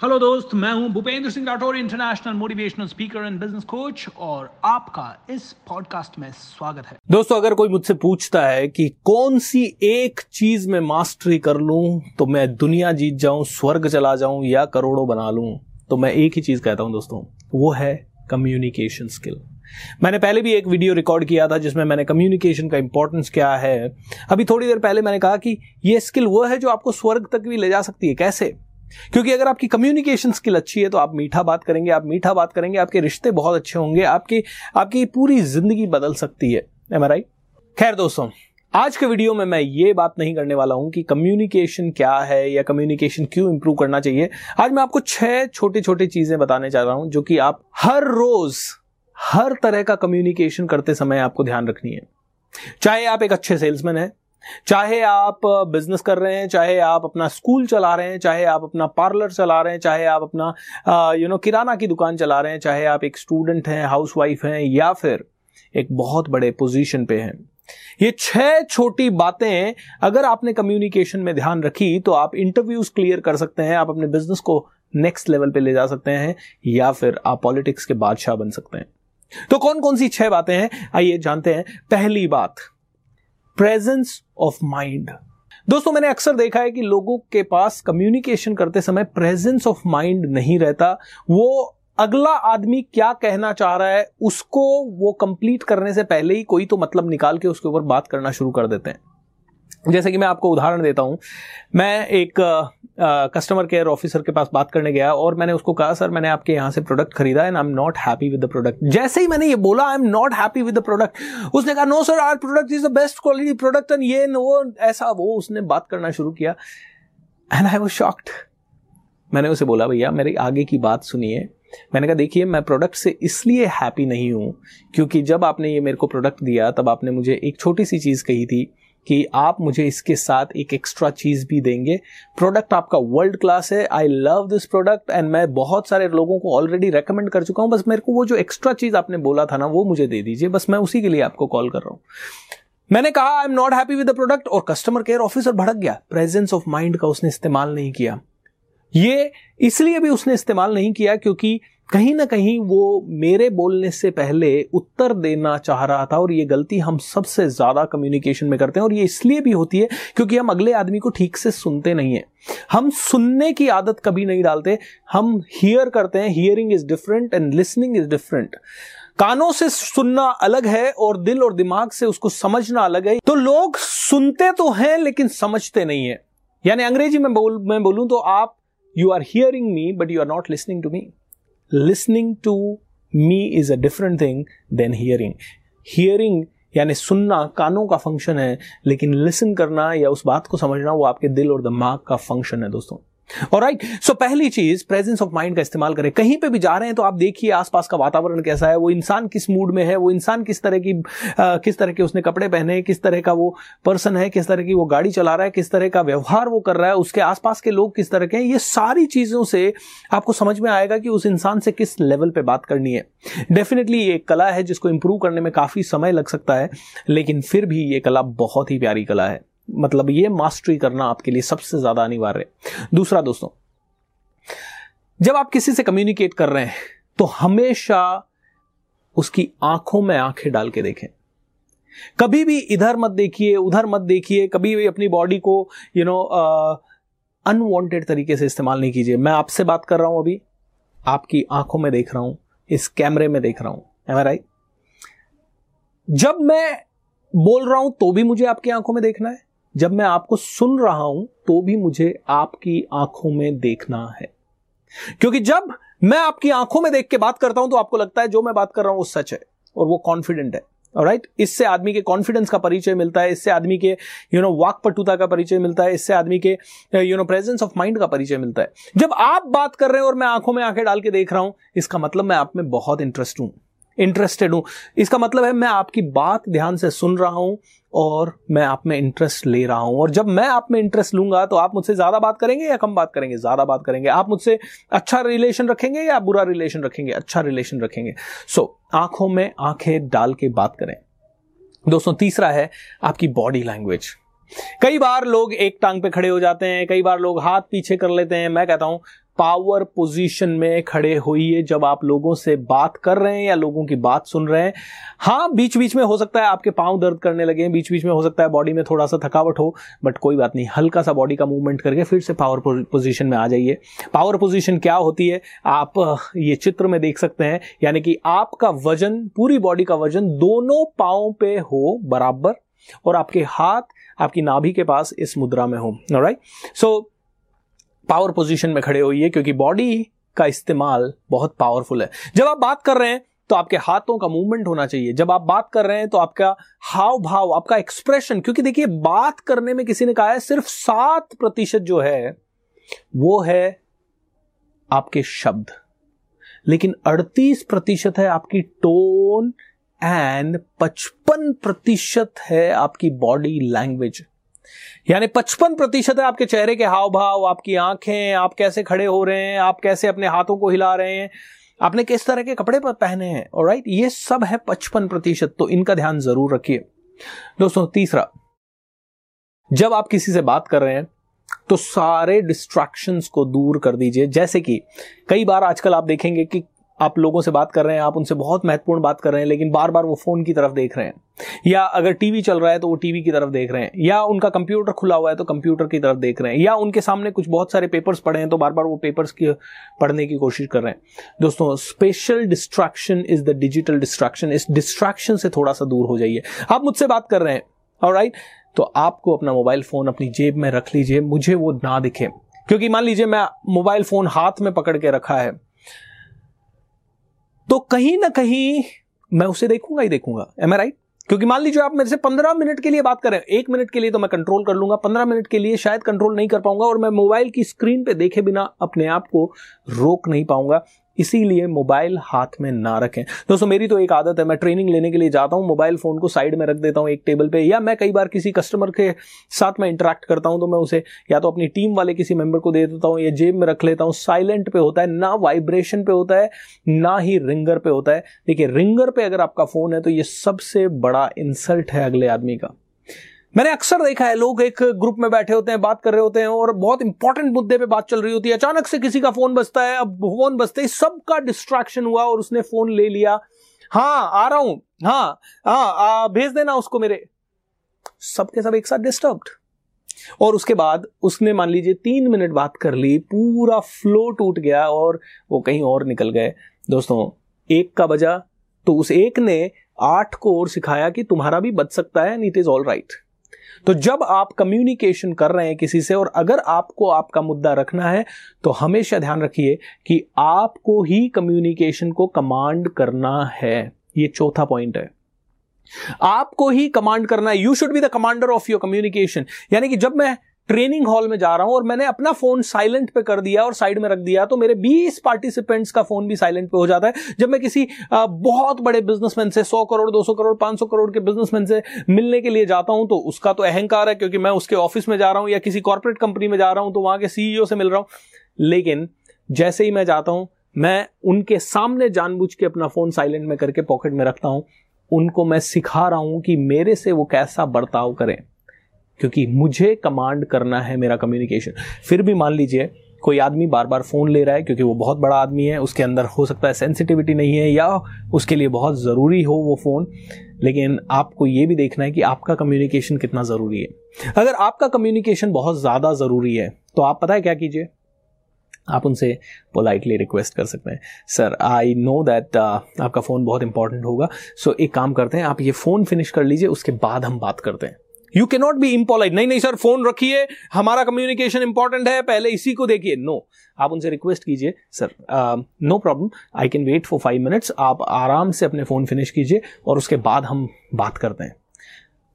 Hello दोस्त, मैं हूँ Bhupendra Singh Rathore international motivational speaker and business coach और आपका इस पॉडकास्ट में स्वागत है। दोस्तों, अगर कोई मुझसे पूछता है कि कौन सी एक चीज़ में मास्टरी कर लूँ तो मैं दुनिया जीत जाऊँ, स्वर्ग चला जाऊँ या करोड़ों बना लूँ तो मैं एक ही चीज़ कहता हूँ दोस्तों, वो है कम्युनिकेशन स्किल मैंने पहले भी एक वीडियो रिकॉर्ड किया था जिसमें मैंने कम्युनिकेशन का इंपॉर्टेंस क्या है। अभी थोड़ी देर पहले मैंने कहा कि ये स्किल वो है जो आपको स्वर्ग तक भी ले जा सकती है। कैसे? क्योंकि अगर आपकी कम्युनिकेशन स्किल अच्छी है तो आप मीठा बात करेंगे, आप मीठा बात करेंगे, आपके रिश्ते बहुत अच्छे होंगे, आपकी आपकी पूरी ज़िंदगी बदल सकती है। एम आई खैर दोस्तों, आज के वीडियो में मैं ये बात नहीं करने वाला हूँ कि कम्युनिकेशन क्या है या कम्युनिकेशन क्यों इंप्रूव करना चाहिए। आज मैं आपको छह छोटी छोटी चीज़ें बताने चाह रहा हूँ, जो कि आप हर रोज, हर तरह का कम्युनिकेशन करते समय आपको ध्यान रखनी है। चाहे आप एक अच्छे सेल्समैन हैं चाहे आप बिज़नेस कर रहे हैं, चाहे आप अपना स्कूल चला रहे हैं, चाहे आप अपना पार्लर चला रहे हैं, चाहे आप अपना यू नो किराना की दुकान चला रहे हैं, चाहे आप एक स्टूडेंट हैं हाउस वाइफ हैं, या फिर एक बहुत बड़े पोजीशन पे हैं। ये छह छोटी बातें अगर आपने कम्युनिकेशन में ध्यान रखी तो आप इंटरव्यूज़ क्लियर कर सकते हैं, आप अपने बिज़नेस को नेक्स्ट लेवल पे ले जा सकते हैं, या फिर आप पॉलिटिक्स के बादशाह बन सकते हैं। तो कौन कौन सी छह बातें हैं? आइए जानते हैं पहली बात। प्रेजेंस ऑफ़ माइंड दोस्तों, मैंने अक्सर देखा है कि लोगों के पास कम्युनिकेशन करते समय प्रेजेंस ऑफ़ माइंड नहीं रहता। वो अगला आदमी क्या कहना चाह रहा है, उसको वो कंप्लीट करने से पहले ही कोई तो मतलब निकाल के उसके ऊपर बात करना शुरू कर देते हैं। जैसे कि मैं आपको उदाहरण देता हूँ। मैं एक कस्टमर केयर ऑफिसर के पास बात करने गया और मैंने उसको कहा, सर, मैंने आपके यहाँ से प्रोडक्ट खरीदा and I am not happy with the product जैसे ही मैंने ये बोला I am not happy with the product उसने कहा no sir our product is the best quality product and ये, वो, ऐसा, वो, उसने बात करना शुरू किया। एंड आई वॉज़ शॉक्ड मैंने उसे बोला, भैया, मेरी आगे की बात सुनिए। मैंने कहा, देखिए, मैं प्रोडक्ट से इसलिए हैप्पी नहीं हूँ क्योंकि जब आपने ये मेरे को प्रोडक्ट दिया, तब आपने मुझे एक छोटी सी चीज़ कही थी कि आप मुझे इसके साथ एक एक्स्ट्रा चीज़ भी देंगे। प्रोडक्ट आपका वर्ल्ड क्लास है। I love this product and मैं बहुत सारे लोगों को ऑलरेडी रेकमेंड कर चुका हूँ। बस मेरे को वो जो एक्स्ट्रा चीज़ आपने बोला था ना, वो मुझे दे दीजिए। बस मैं उसी के लिए आपको कॉल कर रहा हूँ। मैंने कहा I am not happy with the product और कस्टमर केयर ऑफिसर भड़क गया। प्रेजेंस ऑफ़ माइंड का उसने इस्तेमाल नहीं किया। ये इसलिए भी उसने इस्तेमाल नहीं किया क्योंकि कहीं ना कहीं वो मेरे बोलने से पहले उत्तर देना चाह रहा था और ये गलती हम सबसे ज़्यादा कम्युनिकेशन में करते हैं और ये इसलिए भी होती है क्योंकि हम अगले आदमी को ठीक से सुनते नहीं है। हम सुनने की आदत कभी नहीं डालते, हम हियर करते हैं hearing is different and listening is different कानों से सुनना अलग है और दिल और दिमाग से उसको समझना अलग है। तो लोग सुनते तो हैं लेकिन समझते नहीं है। यानी अंग्रेज़ी में बोल, मैं बोलूँ तो आप you are hearing me but you are not listening to me listening to me is a different thing then hearing hearing यानी सुनना कानों का फ़ंक्शन है, लेकिन लिसन करना या उस बात को समझना वो आपके दिल और दिमाग का फ़ंक्शन है, दोस्तों। और राइट सो पहली चीज़ प्रेजेंस ऑफ़ माइंड का इस्तेमाल करें। कहीं पे भी जा रहे हैं तो आप देखिए आसपास का वातावरण कैसा है। वो इंसान किस मूड में है वो इंसान किस तरह की आ, किस तरह के उसने कपड़े पहने हैं किस तरह का वो पर्सन है किस तरह की वो गाड़ी चला रहा है किस तरह का व्यवहार वो कर रहा है उसके आसपास के लोग किस तरह के हैं ये सारी चीज़ों से आपको समझ में आएगा कि उस इंसान से किस लेवल पर बात करनी है। डेफिनेटली ये कला है जिसको इंप्रूव करने में काफ़ी समय लग सकता है लेकिन फिर भी ये कला बहुत ही प्यारी कला है। मतलब ये मास्टरी करना आपके लिए सबसे ज़्यादा अनिवार्य है। दूसरा दोस्तों, जब आप किसी से कम्युनिकेट कर रहे हैं तो हमेशा उसकी आँखों में आँखें डाल के देखें। कभी भी इधर मत देखिए, उधर मत देखिए, कभी भी अपनी बॉडी को यू नो अनवांटेड तरीके से इस्तेमाल नहीं कीजिए। मैं आपसे बात कर रहा हूँ अभी, आपकी आँखों में देख रहा हूँ, इस कैमरे में देख रहा हूँ। एम राइट जब मैं बोल रहा हूँ तो भी मुझे आपकी आँखों में देखना है। जब मैं आपको सुन रहा हूँ तो भी मुझे आपकी आँखों में देखना है। क्योंकि जब मैं आपकी आँखों में देख के बात करता हूँ तो आपको लगता है जो मैं बात कर रहा हूँ वो सच है और वो कॉन्फिडेंट है। Right right? इससे आदमी के कॉन्फिडेंस का परिचय मिलता है, इससे आदमी के यू नो वाक पटुता का परिचय मिलता है, इससे आदमी के you know presence of mind का परिचय मिलता है। जब आप बात कर रहे हैं और मैं आँखों में आँखें डाल के देख रहा हूँ, इसका मतलब मैं आप में बहुत इंटरेस्ट हूँ। इंटरेस्टेड हूँ। इसका मतलब है मैं आपकी बात ध्यान से सुन रहा हूँ और मैं आप में इंटरेस्ट ले रहा हूँ। और जब मैं आप में इंटरेस्ट लूँगा तो आप मुझसे ज़्यादा बात करेंगे या कम बात करेंगे? ज़्यादा बात करेंगे। आप मुझसे अच्छा रिलेशन रखेंगे या बुरा रिलेशन रखेंगे? अच्छा रिलेशन रखेंगे। सो so, आँखों में आँखें डाल के बात करें। दोस्तों तीसरा है आपकी बॉडी लैंग्वेज कई बार लोग एक टांग पे खड़े हो जाते हैं कई बार लोग हाथ पीछे कर लेते हैं। मैं कहता हूँ पावर पोजीशन में खड़े होइए जब आप लोगों से बात कर रहे हैं या लोगों की बात सुन रहे हैं। हाँ बीच बीच में हो सकता है आपके पाँव दर्द करने लगे बीच बीच में हो सकता है बॉडी में थोड़ा सा थकावट हो बट कोई बात नहीं, हल्का सा बॉडी का मूवमेंट करके फिर से पावर पोजीशन में आ जाइए। पावर पोजीशन क्या होती है? आप ये चित्र में देख सकते हैं, यानी कि आपका वज़न, पूरी बॉडी का वज़न दोनों पाओ पे हो बराबर, और आपके हाथ, आपकी नाभि के पास इस मुद्रा में हो। राइट सो पावर पोजीशन में खड़े होइए, क्योंकि बॉडी का इस्तेमाल बहुत पावरफुल है। जब आप बात कर रहे हैं तो आपके हाथों का मूवमेंट होना चाहिए। जब आप बात कर रहे हैं तो आपका हाव भाव आपका एक्सप्रेशन क्योंकि देखिए, बात करने में किसी ने कहा है, सिर्फ़ सात प्रतिशत जो है, वो है आपके शब्द। लेकिन अड़तीस प्रतिशत है आपकी टोन एंड पचपन प्रतिशत है आपकी बॉडी लैंग्वेज यानी पचपन प्रतिशत है आपके चेहरे के हाव भाव आपकी आँखें, आप कैसे खड़े हो रहे हैं, आप कैसे अपने हाथों को हिला रहे हैं, आपने किस तरह के कपड़े पहने हैं और राइट ये सब है पचपन प्रतिशत तो इनका ध्यान ज़रूर रखिए। दोस्तों, तीसरा, जब आप किसी से बात कर रहे हैं तो सारे डिस्ट्रैक्शंस को दूर कर दीजिए। जैसे कि, कई बार आजकल आप देखेंगे कि आप लोगों से बात कर रहे हैं, आप उनसे बहुत महत्वपूर्ण बात कर रहे हैं, लेकिन बार बार वो फ़ोन की तरफ़ देख रहे हैं। या अगर टीवी चल रहा है तो वो टीवी की तरफ़ देख रहे हैं। या उनका कंप्यूटर खुला हुआ है तो कंप्यूटर की तरफ़ देख रहे हैं। या उनके सामने कुछ बहुत सारे पेपर्स पड़े हैं तो बार बार वो पेपर्स की पढ़ने की कोशिश कर रहे हैं। दोस्तों special distraction is the digital distraction इस डिस्ट्रैक्शन से थोड़ा सा दूर हो जाइए। आप मुझसे बात कर रहे हैं और राइट तो आपको अपना मोबाइल फ़ोन अपनी जेब में रख लीजिए, मुझे वो ना दिखे। क्योंकि मान लीजिए, मैं मोबाइल फ़ोन हाथ में पकड़ के रखा है तो कहीं ना कहीं मैं उसे देखूँगा ही देखूँगा। एम राइट क्योंकि मान लीजिए आप मेरे से पंद्रह मिनट के लिए बात करें एक मिनट के लिए तो मैं कंट्रोल कर लूँगा, पंद्रह मिनट के लिए शायद कंट्रोल नहीं कर पाऊँगा और मैं मोबाइल की स्क्रीन पे देखे बिना अपने आप को रोक नहीं पाऊँगा। इसीलिए मोबाइल हाथ में ना रखें। दोस्तों, मेरी तो एक आदत है, मैं ट्रेनिंग लेने के लिए जाता हूँ, मोबाइल फ़ोन को साइड में रख देता हूँ एक टेबल पे, या मैं कई बार किसी कस्टमर के साथ में इंटरेक्ट करता हूँ तो मैं उसे या तो अपनी टीम वाले किसी मेंबर को दे देता हूँ, या जेब में रख लेता हूँ, साइलेंट पे होता है, ना वाइब्रेशन पे होता है, ना ही रिंगर पे होता है। देखिए, रिंगर पे अगर आपका फ़ोन है तो ये सबसे बड़ा इंसल्ट है अगले आदमी का। मैंने अक्सर देखा है, लोग एक ग्रुप में बैठे होते हैं, बात कर रहे होते हैं और बहुत इंपॉर्टेंट मुद्दे पे बात चल रही होती है। अचानक से किसी का फ़ोन बजता है, अब फ़ोन बजते ही सबका डिस्ट्रैक्शन हुआ और उसने फ़ोन ले लिया। हाँ आ रहा हूँ। हाँ हाँ भेज देना उसको मेरे। सबके सब एक साथ डिस्टर्ब्ड और उसके बाद उसने मान लीजिए तीन मिनट बात कर ली, पूरा फ्लो टूट गया और वो कहीं और निकल गए। दोस्तों, एक का बजा तो उस एक ने आठ को और सिखाया कि तुम्हारा भी बच सकता है and it is all right तो जब आप कम्युनिकेशन कर रहे हैं किसी से, और अगर आपको आपका मुद्दा रखना है तो हमेशा ध्यान रखिए कि आपको ही कम्युनिकेशन को कमांड करना है। ये चौथा पॉइंट है। आपको ही कमांड करना है। You should be the commander of your communication यानी कि जब मैं ट्रेनिंग हॉल में जा रहा हूँ और मैंने अपना फ़ोन साइलेंट पे कर दिया और साइड में रख दिया तो मेरे 20 पार्टिसिपेंट्स का फ़ोन भी साइलेंट पे हो जाता है। जब मैं किसी बहुत बड़े बिजनेसमैन से 100 करोड़ 200 करोड़ 500 करोड़ के बिजनेसमैन से मिलने के लिए जाता हूँ तो उसका तो अहंकार है क्योंकि मैं उसके ऑफ़िस में जा रहा हूँ या किसी कॉर्पोरेट कंपनी में जा रहा हूँ तो वहाँ के सीईओ से मिल रहा हूँ। लेकिन जैसे ही मैं जाता हूँ, मैं उनके सामने जानबूझ के अपना फ़ोन साइलेंट में करके पॉकेट में रखता हूँ। उनको मैं सिखा रहा हूँ कि मेरे से वो कैसा बर्ताव करें। क्योंकि मुझे कमांड करना है मेरा कम्युनिकेशन फिर भी मान लीजिए कोई आदमी बार बार फ़ोन ले रहा है क्योंकि वो बहुत बड़ा आदमी है उसके अंदर हो सकता है सेंसिटिविटी नहीं है या उसके लिए बहुत ज़रूरी हो वो फ़ोन लेकिन आपको ये भी देखना है कि आपका कम्युनिकेशन कितना ज़रूरी है। अगर आपका कम्युनिकेशन बहुत ज़्यादा ज़रूरी है तो आप पता है क्या कीजिए? आप उनसे पोलाइटली रिक्वेस्ट कर सकते हैं। सर आई नो दैट आपका फ़ोन बहुत इंपॉर्टेंट होगा। सो so, एक काम करते हैं आप ये फ़ोन फिनिश कर लीजिए उसके बाद हम बात करते हैं। यू के नॉट बी इम्पोलाइट नहीं नहीं सर फ़ोन रखिए। हमारा कम्युनिकेशन इंपॉर्टेंट है, पहले इसी को देखिए। No no. आप उनसे रिक्वेस्ट कीजिए। Sir no problem I can wait for five minutes आप आराम से अपने फ़ोन फिनिश कीजिए और उसके बाद हम बात करते हैं।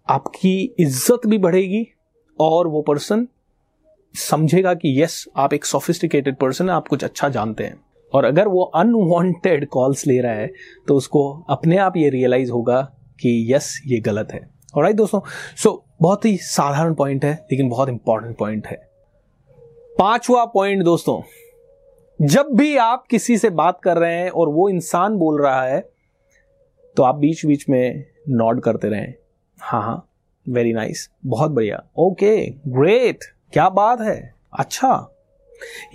आपकी इज़्ज़त भी बढ़ेगी और वो पर्सन समझेगा कि यस आप एक सोफिस्टिकेटेड पर्सन है, आप कुछ अच्छा जानते हैं। और अगर वो अनवांटेड कॉल्स ले रहा है तो उसको अपने आप ये रियलाइज़ होगा कि यस ये गलत है। और राइट दोस्तों सो so, बहुत ही साधारण पॉइंट है लेकिन बहुत इंपॉर्टेंट पॉइंट है। पांचवा पॉइंट दोस्तों जब भी आप किसी से बात कर रहे हैं और वो इंसान बोल रहा है तो आप बीच बीच में नॉड करते रहें। हाँ हाँ वेरी नाइस बहुत बढ़िया। ओके ग्रेट क्या बात है? अच्छा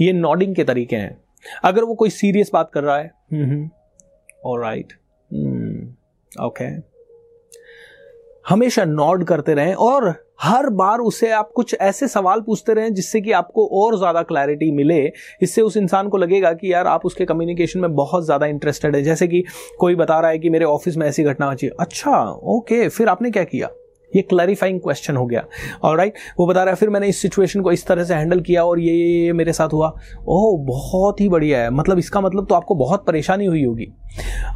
ये नॉडिंग के तरीके हैं। अगर वो कोई सीरियस बात कर रहा है और राइट ओके हमेशा नॉड करते रहें और हर बार उसे आप कुछ ऐसे सवाल पूछते रहें जिससे कि आपको और ज़्यादा क्लैरिटी मिले। इससे उस इंसान को लगेगा कि यार आप उसके कम्युनिकेशन में बहुत ज़्यादा इंटरेस्टेड है। जैसे कि कोई बता रहा है कि मेरे ऑफ़िस में ऐसी घटना हुई अच्छा ओके फिर आपने क्या किया? ये क्लैरिफाइंग क्वेश्चन हो गया। और राइट वो बता रहा है, फिर मैंने इस सिचुएशन को इस तरह से हैंडल किया और ये ये ये मेरे साथ हुआ। ओह, बहुत ही बढ़िया है। मतलब इसका मतलब तो आपको बहुत परेशानी हुई होगी।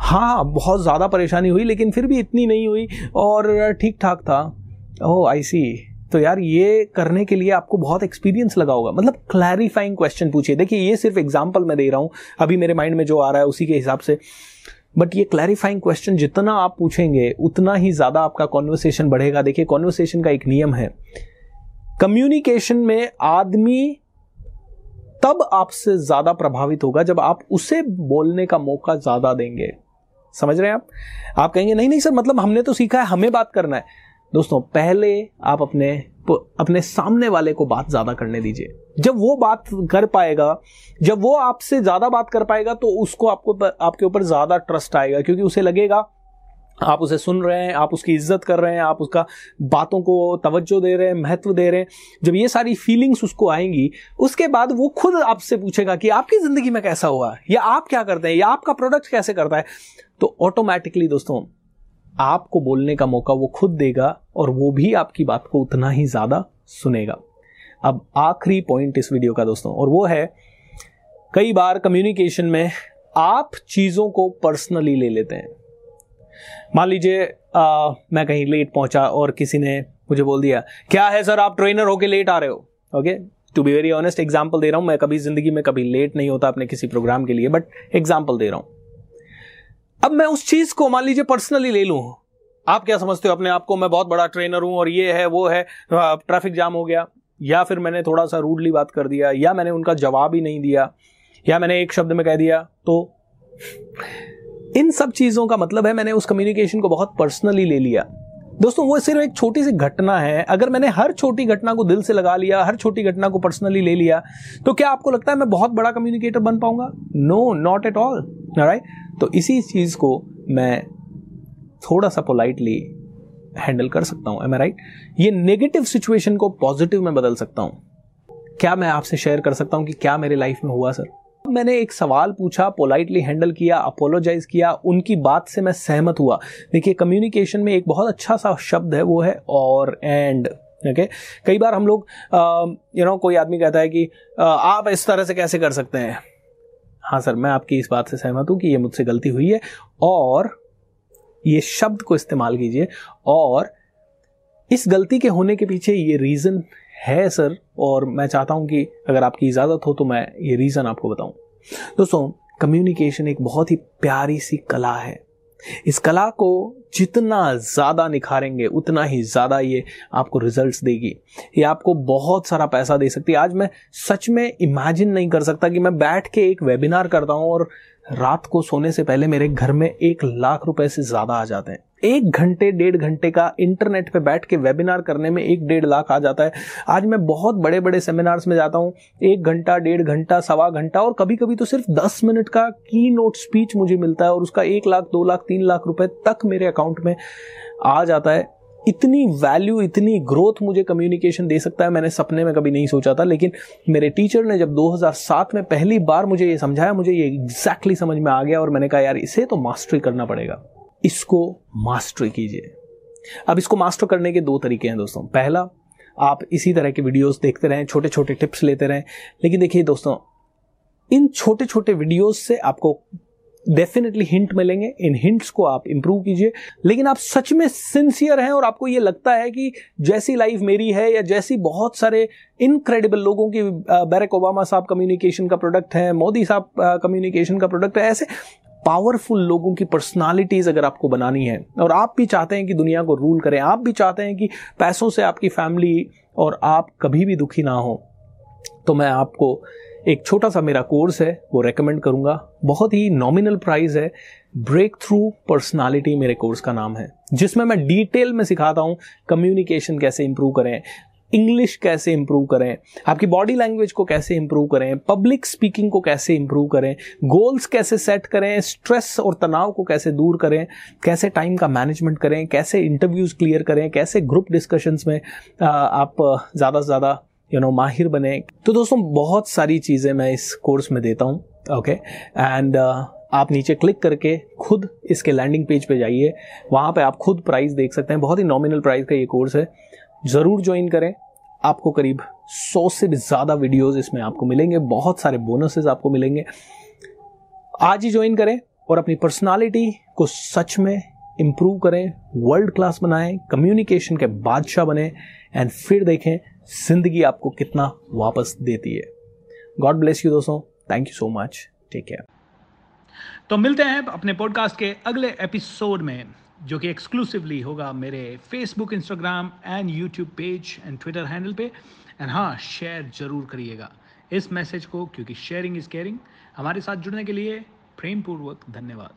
हाँ बहुत ज़्यादा परेशानी हुई, लेकिन फिर भी इतनी नहीं हुई और ठीक ठाक था। ओह आई सी तो यार, ये करने के लिए आपको बहुत एक्सपीरियंस लगा होगा। मतलब क्लैरिफाइंग क्वेश्चन पूछिए। देखिए, ये सिर्फ़ एग्ज़ाम्पल मैं दे रहा हूँ। अभी मेरे माइंड में जो आ रहा है, उसी के हिसाब से। बट ये क्लैरिफाइंग क्वेश्चन जितना आप पूछेंगे, उतना ही ज़्यादा आपका कॉन्वर्सेशन बढ़ेगा। देखिए कॉन्वर्सेशन का एक नियम है। कम्युनिकेशन में आदमी तब आपसे ज़्यादा प्रभावित होगा जब आप उसे बोलने का मौका ज़्यादा देंगे। समझ रहे हैं आप? आप कहेंगे, नहीं नहीं सर मतलब हमने तो सीखा है, हमें बात करना है। दोस्तों, पहले आप अपने अपने सामने वाले को बात ज़्यादा करने दीजिए। जब वो बात कर पाएगा, जब वो आपसे ज़्यादा बात कर पाएगा तो उसको आपको आपके ऊपर ज़्यादा ट्रस्ट आएगा, क्योंकि उसे लगेगा, आप उसे सुन रहे हैं, आप उसकी इज़्ज़त कर रहे हैं, आप उसका बातों को तवज्जो दे रहे हैं, महत्व दे रहे हैं। जब ये सारी फीलिंग्स उसको आएँगी, उसके बाद वो खुद आपसे पूछेगा कि आपकी ज़िंदगी में कैसा हुआ या आप क्या करते हैं? या आपका प्रोडक्ट कैसे करता है? तो ऑटोमेटिकली दोस्तों आपको बोलने का मौका वो खुद देगा और वो भी आपकी बात को उतना ही ज़्यादा सुनेगा। अब आखिरी पॉइंट इस वीडियो का दोस्तों, और वो है, कई बार कम्युनिकेशन में आप चीज़ों को पर्सनली ले लेते हैं। मान लीजिए मैं कहीं लेट पहुँचा और किसी ने मुझे बोल दिया, क्या है सर, आप ट्रेनर होके लेट आ रहे हो? Okay to be very honest example दे रहा हूँ, मैं कभी ज़िंदगी में कभी लेट नहीं होता अपने किसी प्रोग्राम के लिए बट एग्ज़ाम्पल दे रहा हूँ। अब मैं उस चीज़ को, मान लीजिए पर्सनली ले लू। आप क्या समझते हो? अपने आप को मैं बहुत बड़ा ट्रेनर हूँ और ये है, वो है ट्रैफ़िक जाम हो गया। या फिर मैंने थोड़ा सा रूडली बात कर दिया, या मैंने उनका जवाब ही नहीं दिया, या मैंने एक शब्द में कह दिया तो इन सब चीज़ों का मतलब है मैंने उस कम्युनिकेशन को बहुत पर्सनली ले लिया। दोस्तों, वो सिर्फ़ एक छोटी सी घटना है। अगर मैंने हर छोटी घटना को दिल से लगा लिया, हर छोटी घटना को पर्सनली ले लिया तो क्या आपको लगता है मैं बहुत बड़ा कम्युनिकेटर बन पाऊँगा? No not at all right तो इसी चीज़ को मैं थोड़ा सा पोलाइटली हैंडल कर सकता हूँ। एम राइट ये नेगेटिव सिचुएशन को पॉजिटिव में बदल सकता हूँ। क्या मैं आपसे शेयर कर सकता हूँ कि क्या मेरे लाइफ में हुआ सर मैंने एक सवाल पूछा पोलाइटली हैंडल किया अपोलोजाइज किया उनकी बात से मैं सहमत हुआ। देखिए कम्युनिकेशन में एक बहुत अच्छा सा शब्द है वो है और एंड ओके okay? कई बार हम लोग यू नो कोई आदमी कहता है कि आ, आप इस तरह से कैसे कर सकते हैं? हाँ सर मैं आपकी इस बात से सहमत हूँ कि ये मुझसे गलती हुई है और ये शब्द को इस्तेमाल कीजिए और इस गलती के होने के पीछे ये रीज़न है सर और मैं चाहता हूँ कि अगर आपकी इजाज़त हो तो मैं ये रीज़न आपको बताऊँ। दोस्तों कम्युनिकेशन एक बहुत ही प्यारी सी कला है। इस कला को जितना ज़्यादा निखारेंगे, उतना ही ज़्यादा ये आपको रिजल्ट्स देगी। ये आपको बहुत सारा पैसा दे सकती है। आज मैं सच में इमेजिन नहीं कर सकता कि मैं बैठ के एक वेबिनार करता हूँ और रात को सोने से पहले मेरे घर में एक लाख रुपए से ज़्यादा आ जाते हैं। एक घंटे, डेढ़ घंटे का इंटरनेट पे बैठ के वेबिनार करने में एक डेढ़ लाख आ जाता है। आज मैं बहुत बड़े बड़े सेमिनार्स में जाता हूँ। एक घंटा, डेढ़ घंटा, सवा घंटा और कभी कभी तो सिर्फ़ दस मिनट का की नोट स्पीच मुझे मिलता है और उसका एक लाख, दो लाख, तीन लाख रुपए तक मेरे अकाउंट में आ जाता है। इतनी वैल्यू इतनी ग्रोथ मुझे कम्युनिकेशन दे सकता है। मैंने सपने में कभी नहीं सोचा था, लेकिन मेरे टीचर ने जब 2007 में पहली बार मुझे ये समझाया, मुझे ये एग्जैक्टली exactly समझ में आ गया और मैंने कहा, यार, इसे तो मास्टरी करना पड़ेगा। इसको मास्टर कीजिए। अब इसको मास्टर करने के दो तरीके हैं दोस्तों। पहला, आप इसी तरह के वीडियोस देखते रहें छोटे छोटे टिप्स लेते रहें। लेकिन देखिए दोस्तों, इन छोटे छोटे वीडियोस से आपको डेफिनेटली हिंट मिलेंगे। इन हिंट्स को आप इंप्रूव कीजिए। लेकिन आप सच में सिंसियर हैं और आपको ये लगता है कि जैसी लाइफ मेरी है या जैसी बहुत सारे इनक्रेडिबल लोगों की बैरक ओबामा साहब कम्युनिकेशन का प्रोडक्ट है मोदी साहब कम्युनिकेशन का प्रोडक्ट है, ऐसे पावरफुल लोगों की पर्सनालिटीज अगर आपको बनानी है, और आप भी चाहते हैं कि दुनिया को रूल करें, आप भी चाहते हैं कि पैसों से आपकी फैमिली और आप कभी भी दुखी ना हो तो मैं आपको एक छोटा सा मेरा कोर्स है, वो रेकमेंड करूँगा। बहुत ही नॉमिनल प्राइस है। ब्रेक थ्रू पर्सनालिटी मेरे कोर्स का नाम है, जिसमें मैं डिटेल में सिखाता हूँ कम्युनिकेशन कैसे इंप्रूव करें इंग्लिश कैसे इंप्रूव करें? आपकी बॉडी लैंग्वेज को कैसे इंप्रूव करें? पब्लिक स्पीकिंग को कैसे इंप्रूव करें? गोल्स कैसे सेट करें? स्ट्रेस और तनाव को कैसे दूर करें? कैसे टाइम का मैनेजमेंट करें? कैसे इंटरव्यूज़ क्लियर करें? कैसे ग्रुप डिस्कशंस में आप ज़्यादा से ज़्यादा यू नो माहिर बने? तो दोस्तों, बहुत सारी चीज़ें मैं इस कोर्स में देता हूँ ओके एंड आप नीचे क्लिक करके खुद इसके लैंडिंग पेज पे जाइए। वहाँ पे आप खुद प्राइस देख सकते हैं। बहुत ही नॉमिनल प्राइस का ये कोर्स है। ज़रूर ज्वाइन करें। आपको करीब सौ से भी ज़्यादा वीडियोस इसमें आपको मिलेंगे। बहुत सारे बोनसेस आपको मिलेंगे। आज ही ज्वाइन करें और अपनी पर्सनालिटी को सच में इम्प्रूव करें वर्ल्ड क्लास बनाएँ कम्युनिकेशन के बादशाह बने एंड फिर देखें ज़िंदगी आपको कितना वापस देती है। गॉड ब्लेस यू दोस्तों। Thank you so much take care तो मिलते हैं अपने पॉडकास्ट के अगले एपिसोड में। जो कि एक्सक्लूसिवली होगा मेरे Facebook Instagram and YouTube page and Twitter handle पे। एंड हाँ शेयर ज़रूर करिएगा इस मैसेज को, क्योंकि शेयरिंग इज़ केयरिंग हमारे साथ जुड़ने के लिए प्रेमपूर्वक धन्यवाद।